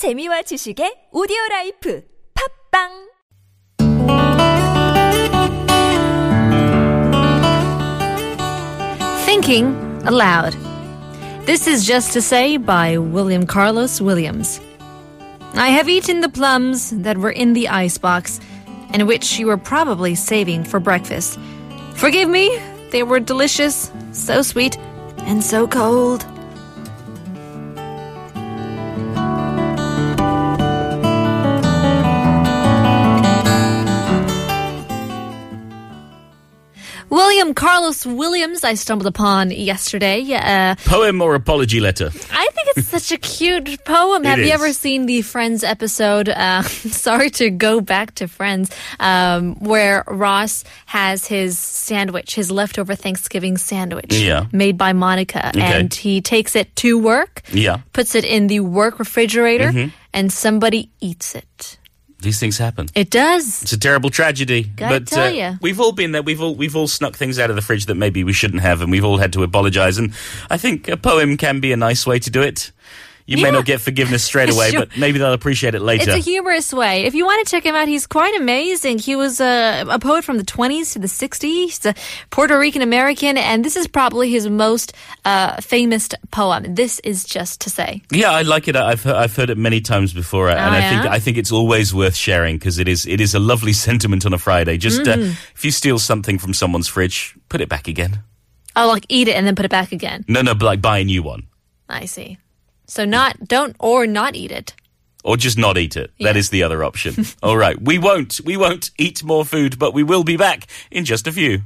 재미와 지식의 오디오 라이프 팝빵 Thinking Aloud. This is Just to Say by William Carlos Williams. I have eaten the plums that were in the icebox and which you were probably saving for breakfast. Forgive me, they were delicious, so sweet, and so cold. William Carlos Williams, I stumbled upon yesterday. Uh, Poem or apology letter? I think it's such a cute poem. Have It you ever seen the Friends episode? Uh, sorry to go back to Friends, um, where Ross has his sandwich, his leftover Thanksgiving sandwich, Yeah. made by Monica, and he takes it to work, Yeah. Mm-hmm. puts it in the work refrigerator, and somebody eats it. These things happen. It does. It's a terrible tragedy. Gotta but tell uh, ya. we've all been there. We've all we've all snuck things out of the fridge that maybe we shouldn't have, and we've all had to apologise. And I think a poem can be a nice way to do it. You may not get forgiveness straight away, Sure. but maybe they'll appreciate it later. It's a humorous way. If you want to check him out, he's quite amazing. He was a, a poet from the 20s to the 60s. He's a Puerto Rican American, and this is probably his most uh, famous poem. This is just to say. yeah, I like it. I've heard, I've heard it many times before, and I think Oh. I think it's always worth sharing because it is it is a lovely sentiment on a Friday. Just Mm-hmm. uh, if you steal something from someone's fridge, put it back again. Oh, like eat it and then put it back again. No, no, but like buy a new one. I see. So not don't or not eat it. or just not eat it. That is the other option. All right. We won't. We won't eat more food, but we will be back in just a few.